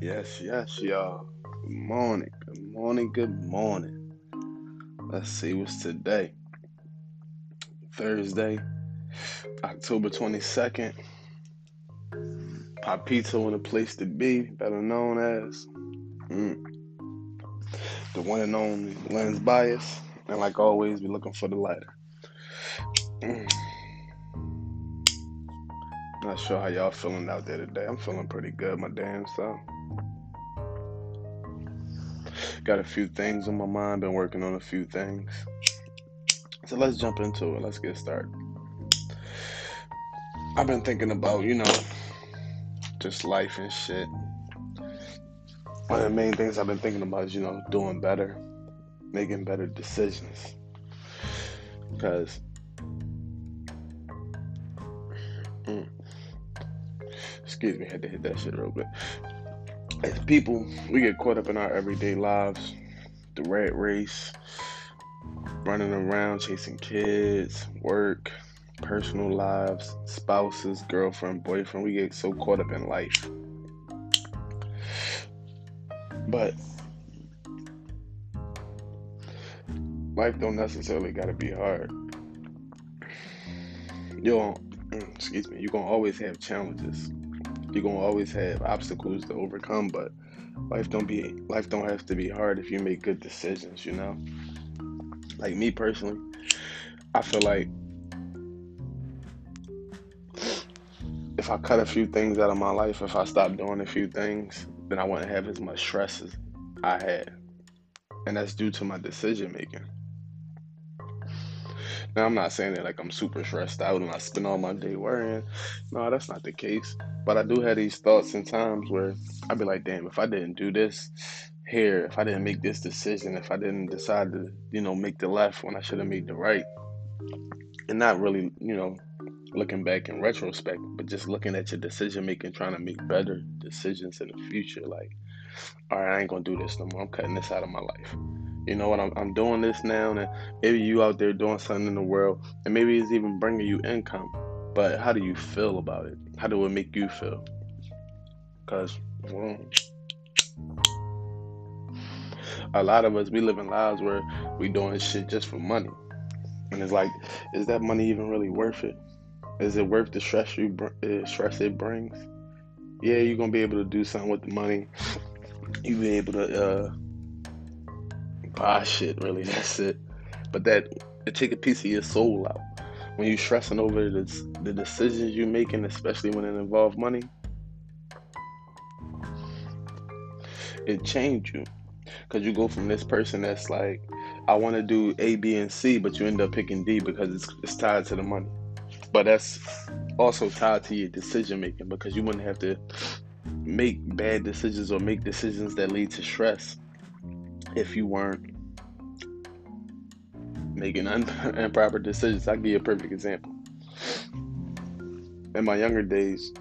Yes, yes, y'all. Good morning, good morning, good morning. Let's see what's today. Thursday, October 22nd. Papito in a place to be, better known as mm, the one and only Lenz Bias. And like always, we're looking for the lighter. Mm. Not sure how y'all feeling out there today. I'm feeling pretty good, my damn self. Got a few things on my mind, been working on a few things. So let's jump into it. Let's get started. I've been thinking about, you know, just life and shit. One of the main things I've been thinking about is, you know, doing better, making better decisions. Because, mm, excuse me, I had to hit that shit real quick as people, we get caught up in our everyday lives, the rat race, running around chasing kids, work, personal lives, spouses, girlfriend, boyfriend. We get so caught up in life. But life don't necessarily gotta be hard. You don't, mm, excuse me, you're gonna always have challenges you're gonna always have obstacles to overcome, but life don't be life don't have to be hard if you make good decisions, you know? Like me personally, I feel like if I cut a few things out of my life, if I stop doing a few things, then I wouldn't have as much stress as I had. And that's due to my decision making. Now, I'm not saying that like I'm super stressed out and I spend all my day worrying. No, that's not the case. But I do have these thoughts and times where I'd be like, damn, if I didn't do this here, if I didn't make this decision, if I didn't decide to, you know, make the left when I should have made the right, and not really, you know, looking back in retrospect, but just looking at your decision making, trying to make better decisions in the future. Like, all right, I ain't gonna do this no more. I'm cutting this out of my life. You know what? I'm, I'm doing this now, and maybe you out there doing something in the world, and maybe it's even bringing you income. But how do you feel about it? How do it make you feel? Because, well, a lot of us, we live in lives where we doing shit just for money. And it's like, is that money even really worth it? Is it worth the stress you uh, stress it brings? Yeah, you're gonna be able to do something with the money. You be able to uh, buy shit. Really, that's it. But that it take a piece of your soul out when you're stressing over the, the decisions you're making, especially when it involves money, it changed you. Because you go from this person that's like, I want to do A, B, and C, but you end up picking D because it's, it's tied to the money. But that's also tied to your decision making because you wouldn't have to make bad decisions or make decisions that lead to stress if you weren't making un- improper decisions. I'll give you a perfect example. In my younger days,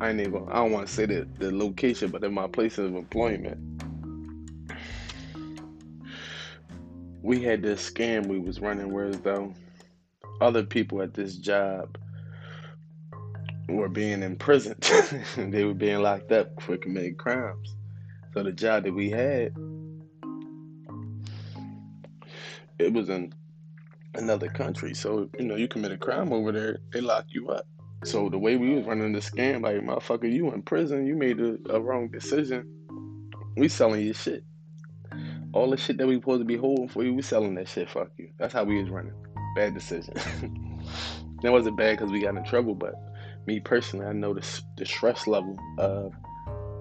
I ain't even, I don't want to say the, the location, but in my place of employment, we had this scam we was running where as though other people at this job were being imprisoned. they were being locked up for committing crimes. So the job that we had, it was in another country. So you know, you commit a crime over there, they lock you up. So the way we was running the scam, like motherfucker, you in prison, you made a, a wrong decision. We selling your shit. All the shit that we supposed to be holding for you, we selling that shit. Fuck you. That's how we was running. Bad decision. that wasn't bad because we got in trouble, but me personally, I know the, the stress level of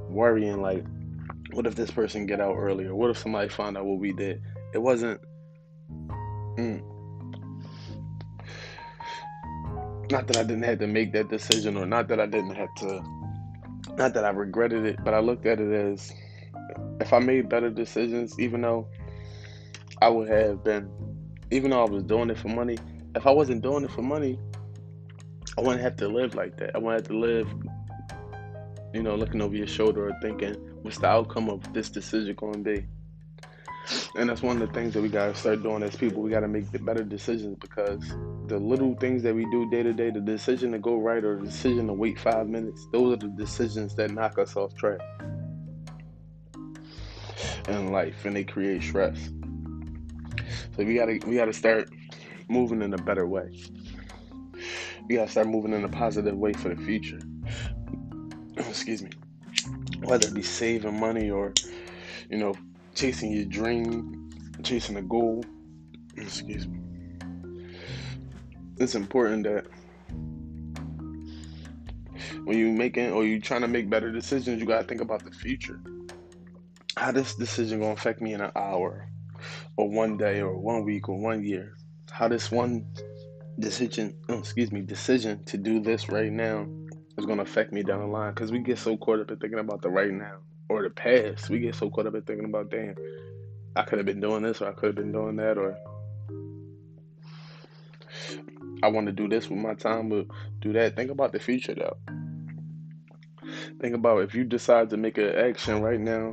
worrying like what if this person get out earlier? What if somebody found out what we did? It wasn't. Mm, not that I didn't have to make that decision, or not that I didn't have to. Not that I regretted it, but I looked at it as if I made better decisions, even though I would have been, even though I was doing it for money. If I wasn't doing it for money, I wouldn't have to live like that. I wouldn't have to live, you know, looking over your shoulder or thinking, what's the outcome of this decision going to be? And that's one of the things that we got to start doing as people. We got to make better decisions because the little things that we do day to day, the decision to go right or the decision to wait five minutes, those are the decisions that knock us off track in life and they create stress. So we gotta we gotta start moving in a better way. We gotta start moving in a positive way for the future. Excuse me. Whether it be saving money or, you know, chasing your dream, chasing a goal. Excuse me. It's important that when you making or you trying to make better decisions, you gotta think about the future. How this decision gonna affect me in an hour, or one day, or one week, or one year? How this one decision, oh, excuse me, decision to do this right now is gonna affect me down the line? Because we get so caught up in thinking about the right now or the past. We get so caught up in thinking about, damn, I could have been doing this, or I could have been doing that, or I want to do this with my time, but do that. Think about the future though. Think about if you decide to make an action right now,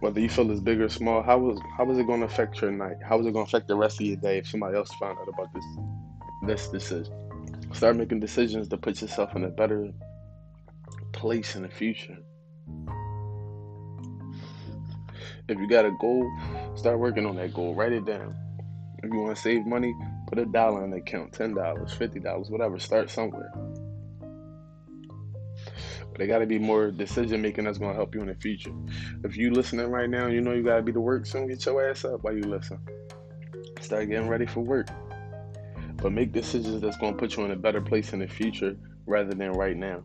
whether you feel it's big or small, how is how is it going to affect your night? How is it going to affect the rest of your day if somebody else found out about this this decision? Start making decisions to put yourself in a better place in the future. If you got a goal, start working on that goal. Write it down. If you want to save money, put a dollar in the account, ten dollars, fifty dollars, whatever. Start somewhere. But they got to be more decision making that's going to help you in the future. If you listening right now, you know you got to be to work soon. Get your ass up while you listen. Start getting ready for work. But make decisions that's going to put you in a better place in the future rather than right now.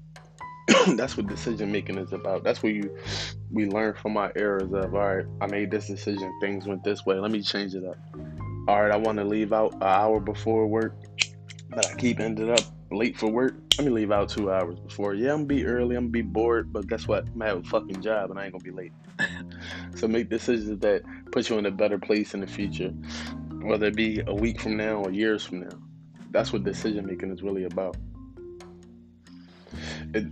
that's what decision making is about. That's where you we learn from our errors of all right, I made this decision, things went this way. Let me change it up. All right, I want to leave out an hour before work, but I keep ended up late for work. Let me leave out two hours before. Yeah, I'm gonna be early. I'm gonna be bored, but guess what? I'm gonna have a fucking job, and I ain't gonna be late. so make decisions that put you in a better place in the future, whether it be a week from now or years from now. That's what decision making is really about. It,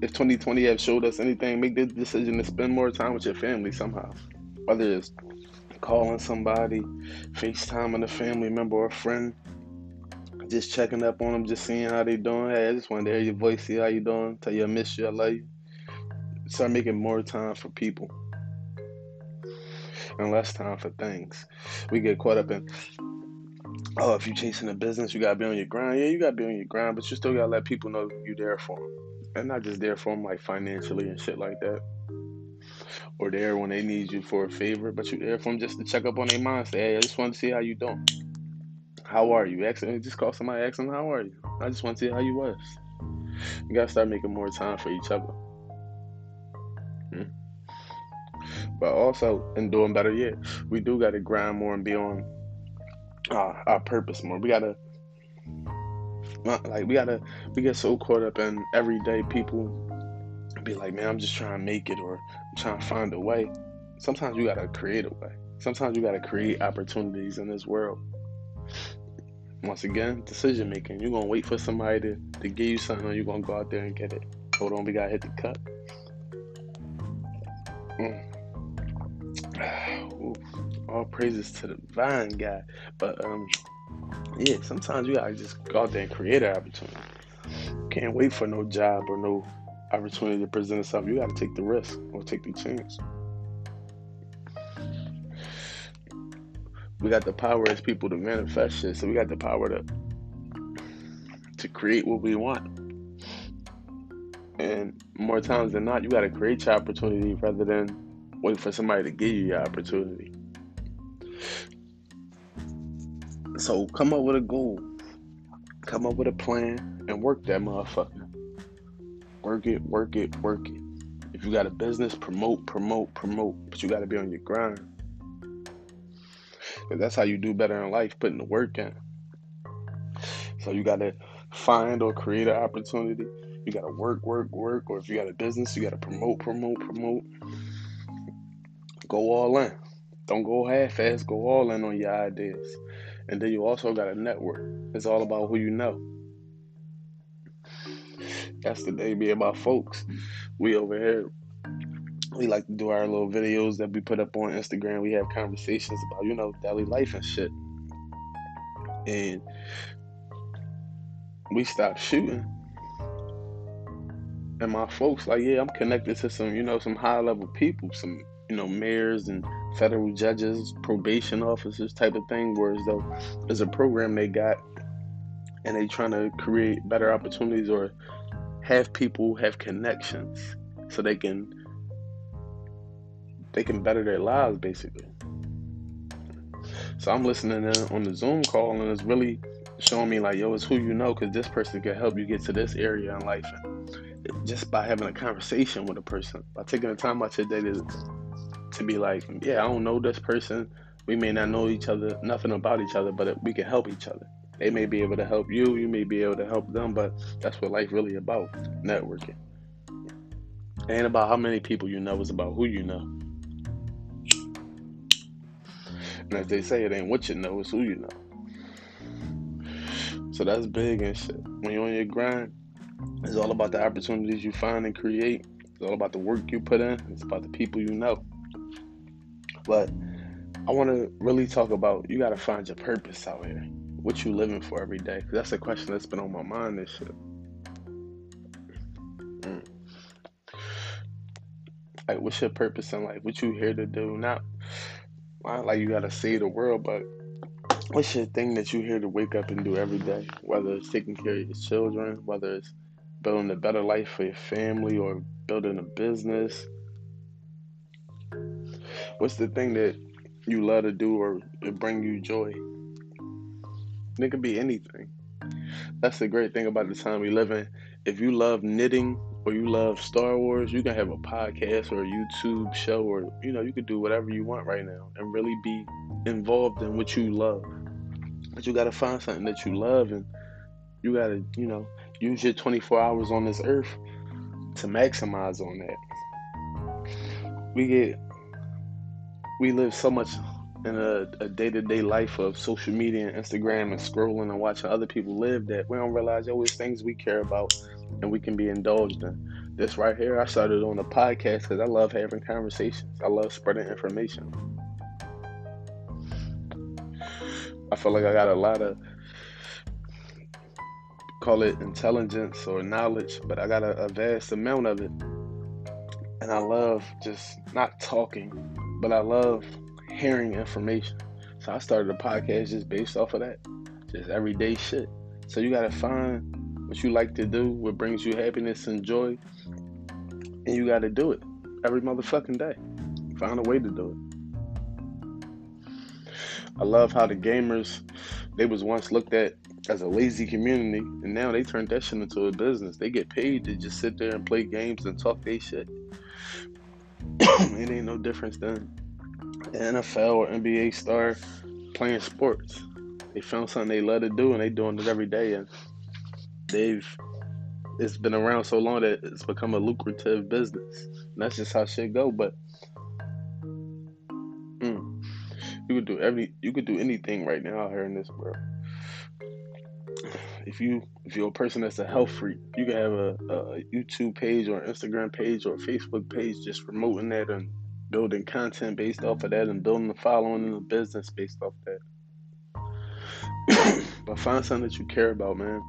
if 2020 have showed us anything, make the decision to spend more time with your family somehow. Whether it's calling somebody, FaceTiming a family member or a friend, just checking up on them, just seeing how they're doing. Hey, I just wanted to hear your voice, see how you doing, tell you I miss you, I love you. Start making more time for people and less time for things. We get caught up in oh, if you're chasing a business, you gotta be on your grind. Yeah, you gotta be on your grind, but you still gotta let people know you're there for them, and not just there for them like financially and shit like that, or there when they need you for a favor, but you're there for them just to check up on their mind. Say, hey, I just want to see how you doing. How are you? Actually, just call somebody, ask them how are you. I just want to see how you was. You gotta start making more time for each other. But also, in doing better yet, we do gotta grind more and be on uh, our purpose more. We gotta like we gotta we get so caught up in everyday people be like, man, I'm just trying to make it or I'm trying to find a way. Sometimes you gotta create a way. Sometimes you gotta create opportunities in this world. Once again, decision making. You're gonna wait for somebody to, to give you something, or you're gonna go out there and get it. Hold on, we gotta hit the cut. Mm. All praises to the vine guy. But um, yeah, sometimes you gotta just go out there and create an opportunity. Can't wait for no job or no opportunity to present itself. You gotta take the risk or take the chance. we got the power as people to manifest shit. So we got the power to to create what we want. And more times than not, you got to create your opportunity rather than wait for somebody to give you your opportunity. So come up with a goal, come up with a plan, and work that motherfucker. Work it, work it, work it. If you got a business, promote, promote, promote. But you got to be on your grind. That's how you do better in life, putting the work in. So you got to find or create an opportunity. You got to work, work, work. Or if you got a business, you got to promote, promote, promote. Go all in. Don't go half ass, go all in on your ideas. And then you also got a network. It's all about who you know. That's the day be about folks. We over here we like to do our little videos that we put up on Instagram. We have conversations about, you know, daily life and shit. And we stopped shooting. And my folks, like, yeah, I'm connected to some, you know, some high level people, some, you know, mayors and federal judges, probation officers type of thing, whereas though there's a program they got and they trying to create better opportunities or have people have connections so they can they can better their lives basically. So I'm listening on the Zoom call and it's really showing me like, yo, it's who you know, because this person can help you get to this area in life. Just by having a conversation with a person, by taking the time out your day to to be like, yeah, I don't know this person. We may not know each other, nothing about each other, but we can help each other. They may be able to help you, you may be able to help them, but that's what life really about, networking. Ain't about how many people you know, it's about who you know. And as they say, it ain't what you know, it's who you know. So that's big and shit. When you're on your grind, it's all about the opportunities you find and create. It's all about the work you put in. It's about the people you know. But I want to really talk about you got to find your purpose out here. What you living for every day? Cause that's a question that's been on my mind this shit. Mm. Like, what's your purpose in life? What you here to do? Not, not like you got to save the world, but what's your thing that you here to wake up and do every day? Whether it's taking care of your children, whether it's building a better life for your family or building a business. What's the thing that you love to do or bring you joy? It could be anything. That's the great thing about the time we live in. If you love knitting or you love Star Wars, you can have a podcast or a YouTube show or you know, you could do whatever you want right now and really be involved in what you love. But you gotta find something that you love and you gotta, you know, use your 24 hours on this earth to maximize on that. We get we live so much in a, day to day life of social media and Instagram and scrolling and watching other people live that we don't realize yo, it's things we care about and we can be indulged in. This right here, I started on a podcast because I love having conversations. I love spreading information. I feel like I got a lot of call it intelligence or knowledge, but I got a, a vast amount of it. And I love just not talking, but I love hearing information. So I started a podcast just based off of that. Just everyday shit. So you gotta find what you like to do, what brings you happiness and joy, and you gotta do it every motherfucking day. Find a way to do it. I love how the gamers they was once looked at as a lazy community, and now they turned that shit into a business. They get paid to just sit there and play games and talk they shit. it ain't no difference than NFL or NBA star playing sports. They found something they love to do and they doing it every day and they've it's been around so long that it's become a lucrative business. And that's just how shit go. But mm, you could do every you could do anything right now out here in this world. If you if you're a person that's a health freak, you can have a, a YouTube page or Instagram page or Facebook page just promoting that and building content based off of that and building a following and the business based off that. but find something that you care about, man.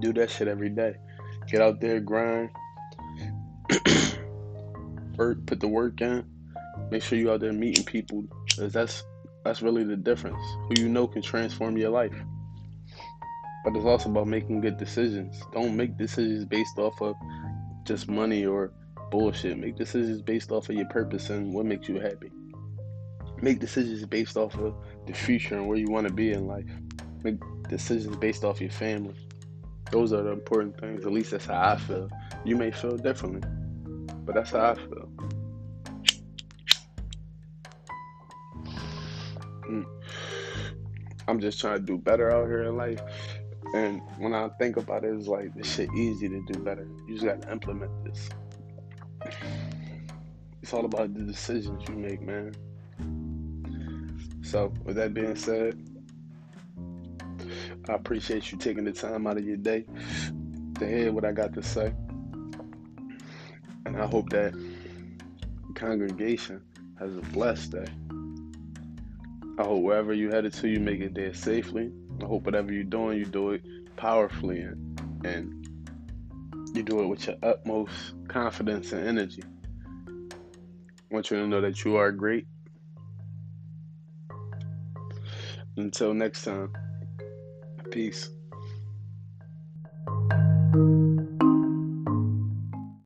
Do that shit every day. Get out there, grind. work, put the work in. Make sure you out there meeting people, cause that's that's really the difference. Who you know can transform your life. But it's also about making good decisions. Don't make decisions based off of just money or bullshit. Make decisions based off of your purpose and what makes you happy. Make decisions based off of the future and where you want to be in life. Make decisions based off your family. Those are the important things. At least that's how I feel. You may feel differently, but that's how I feel. Mm. I'm just trying to do better out here in life. And when I think about it, it's like this shit easy to do better. You just gotta implement this. It's all about the decisions you make, man. So, with that being said, I appreciate you taking the time out of your day to hear what I got to say. And I hope that the congregation has a blessed day. I hope wherever you headed to, you make it there safely. I hope whatever you're doing, you do it powerfully and, and you do it with your utmost confidence and energy. I want you to know that you are great. Until next time, peace.